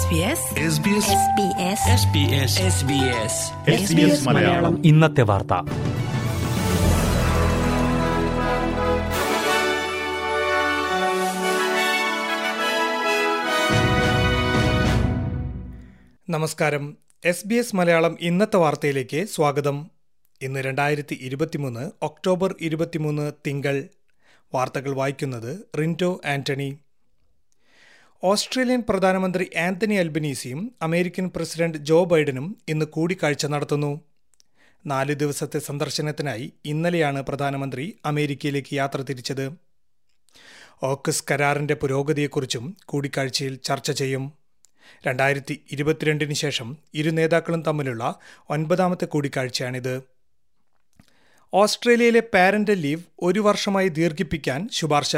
SBS Malayalam. ഇന്നത്തെ വാർത്ത. നമസ്കാരം. എസ് ബി എസ് മലയാളം ഇന്നത്തെ വാർത്തയിലേക്ക് സ്വാഗതം. ഇന്ന് രണ്ടായിരത്തി ഇരുപത്തിമൂന്ന് ഒക്ടോബർ ഇരുപത്തിമൂന്ന് തിങ്കൾ. വാർത്തകൾ വായിക്കുന്നത് റിന്റോ ആന്റണി. ഓസ്ട്രേലിയൻ പ്രധാനമന്ത്രി ആന്റണി അൽബനീസിയും അമേരിക്കൻ പ്രസിഡന്റ് ജോ ബൈഡനും ഇന്ന് കൂടിക്കാഴ്ച നടത്തുന്നു. നാല് ദിവസത്തെ സന്ദർശനത്തിനായി ഇന്നലെയാണ് പ്രധാനമന്ത്രി അമേരിക്കയിലേക്ക് യാത്ര തിരിച്ചത്. ഓക്കസ് കരാറിന്റെ പുരോഗതിയെക്കുറിച്ചും കൂടിക്കാഴ്ചയിൽ ചർച്ച ചെയ്യും. രണ്ടായിരത്തി ഇരുപത്തിരണ്ടിന് ശേഷം ഇരു നേതാക്കളും തമ്മിലുള്ള ഒൻപതാമത്തെ കൂടിക്കാഴ്ചയാണിത്. ഓസ്ട്രേലിയയിലെ പാരന്റ് ലീവ് ഒരു വർഷമായി ദീർഘിപ്പിക്കാൻ ശുപാർശ.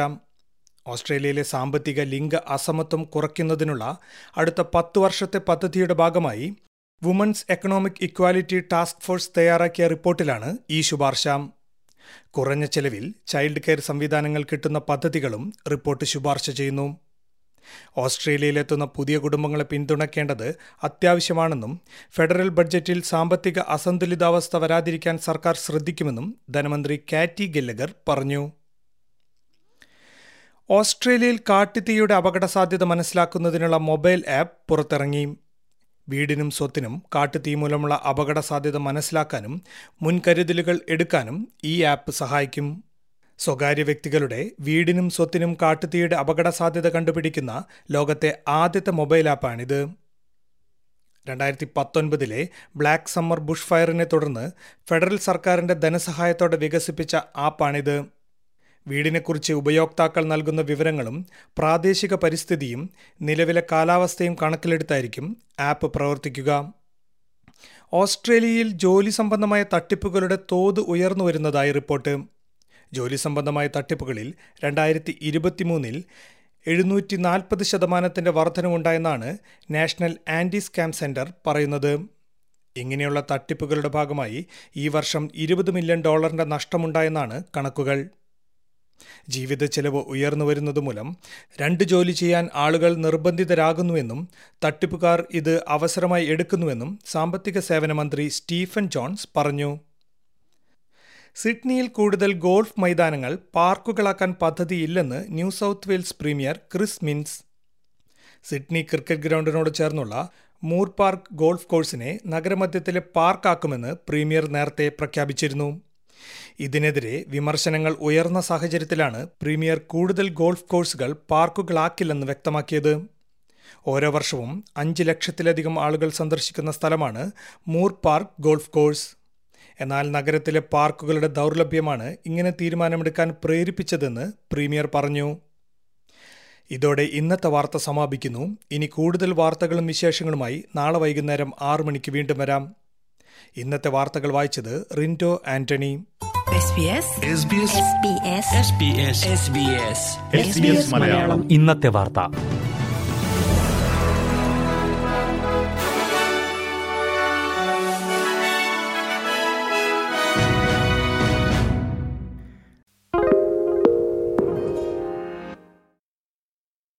ഓസ്ട്രേലിയയിലെ സാമ്പത്തിക ലിംഗ അസമത്വം കുറയ്ക്കുന്നതിനുള്ള അടുത്ത പത്തു വർഷത്തെ പദ്ധതിയുടെ ഭാഗമായി women's economic equality task force തയ്യാറാക്കിയ റിപ്പോർട്ടിലാണ് ഈ ശുപാർശ. കുറഞ്ഞ ചെലവിൽ ചൈൽഡ് കെയർ സംവിധാനങ്ങൾ കിട്ടുന്ന പദ്ധതികളും റിപ്പോർട്ട് ശുപാർശ ചെയ്യുന്നു. ഓസ്ട്രേലിയയിലെത്തുന്ന പുതിയ കുടുംബങ്ങളെ പിന്തുണയ്ക്കേണ്ടത് അത്യാവശ്യമാണെന്നും ഫെഡറൽ ബഡ്ജറ്റിൽ സാമ്പത്തിക അസന്തുലിതാവസ്ഥ വരാതിരിക്കാൻ സർക്കാർ ശ്രദ്ധിക്കുമെന്നും ധനമന്ത്രി കാറ്റി ഗില്ലഗർ പറഞ്ഞു. ഓസ്ട്രേലിയയിൽ കാട്ടുതീയുടെ അപകട സാധ്യത മനസ്സിലാക്കുന്നതിനുള്ള മൊബൈൽ ആപ്പ് പുറത്തിറങ്ങി. വീടിനും സ്വത്തിനും കാട്ടുതീ മൂലമുള്ള അപകട സാധ്യത മനസ്സിലാക്കാനും മുൻകരുതലുകൾ എടുക്കാനും ഈ ആപ്പ് സഹായിക്കും. സ്വകാര്യ വ്യക്തികളുടെ വീടിനും സ്വത്തിനും കാട്ടുതീയുടെ അപകട സാധ്യത കണ്ടുപിടിക്കുന്ന ലോകത്തെ ആദ്യത്തെ മൊബൈൽ ആപ്പാണിത്. രണ്ടായിരത്തി പത്തൊൻപതിലെ ബ്ലാക്ക് സമ്മർ ബുഷ് ഫയറിനെ തുടർന്ന് ഫെഡറൽ സർക്കാരിന്റെ ധനസഹായത്തോടെ വികസിപ്പിച്ച ആപ്പാണിത്. വീടിനെക്കുറിച്ച് ഉപയോക്താക്കൾ നൽകുന്ന വിവരങ്ങളും പ്രാദേശിക പരിസ്ഥിതിയും നിലവിലെ കാലാവസ്ഥയും കണക്കിലെടുത്തായിരിക്കും ആപ്പ് പ്രവർത്തിക്കുക. ഓസ്ട്രേലിയയിൽ ജോലി സംബന്ധമായ തട്ടിപ്പുകളുടെ തോത് ഉയർന്നു വരുന്നതായി റിപ്പോർട്ട്. ജോലി സംബന്ധമായ തട്ടിപ്പുകളിൽ രണ്ടായിരത്തി ഇരുപത്തിമൂന്നിൽ എഴുന്നൂറ്റി നാൽപ്പത് ശതമാനത്തിന്റെ വർധനവുണ്ടായെന്നാണ് നാഷണൽ ആന്റി സ്കാം സെന്റർ പറയുന്നത്. ഇങ്ങനെയുള്ള തട്ടിപ്പുകളുടെ ഭാഗമായി ഈ വർഷം ഇരുപത് മില്യൺ ഡോളറിന്റെ നഷ്ടമുണ്ടായെന്നാണ് കണക്കുകൾ. ജീവിത ചെലവ് ഉയർന്നു വരുന്നതുമൂലം രണ്ട് ജോലി ചെയ്യാൻ ആളുകൾ നിർബന്ധിതരാകുന്നുവെന്നും തട്ടിപ്പുകാർ ഇത് അവസരമായി എടുക്കുന്നുവെന്നും സാമ്പത്തിക സേവന മന്ത്രി സ്റ്റീഫൻ ജോൺസ് പറഞ്ഞു. സിഡ്നിയിൽ കൂടുതൽ ഗോൾഫ് മൈതാനങ്ങൾ പാർക്കുകളാക്കാൻ പദ്ധതിയില്ലെന്ന് New South Wales premier Chris Minns. Sydney cricket ഗ്രൗണ്ടിനോട് ചേർന്നുള്ള മൂർ പാർക്ക് ഗോൾഫ് കോഴ്സിനെ നഗരമധ്യത്തിലെ പാർക്കാക്കുമെന്ന് പ്രീമിയർ നേരത്തെ പ്രഖ്യാപിച്ചിരുന്നു. ഇതിനെതിരെ വിമർശനങ്ങൾ ഉയർന്ന സാഹചര്യത്തിലാണ് പ്രീമിയർ കൂടുതൽ ഗോൾഫ് കോഴ്സുകൾ പാർക്കുകളാക്കില്ലെന്ന് വ്യക്തമാക്കിയത്. ഓരോ വർഷവും അഞ്ച് ലക്ഷത്തിലധികം ആളുകൾ സന്ദർശിക്കുന്ന സ്ഥലമാണ് മൂർ പാർക്ക് ഗോൾഫ് കോഴ്സ്. എന്നാൽ നഗരത്തിലെ പാർക്കുകളുടെ ദൗർലഭ്യമാണ് ഇങ്ങനെ തീരുമാനമെടുക്കാൻ പ്രേരിപ്പിച്ചതെന്ന് പ്രീമിയർ പറഞ്ഞു. ഇതോടെ ഇന്നത്തെ വാർത്ത സമാപിക്കുന്നു. ഇനി കൂടുതൽ വാർത്തകളും വിശേഷങ്ങളുമായി നാളെ വൈകുന്നേരം ആറു മണിക്ക് വീണ്ടും വരാം. ഇന്നത്തെ വാർത്തകൾ വായിച്ചത് റിന്റോ ആന്റണി. ഇന്നത്തെ വാർത്ത.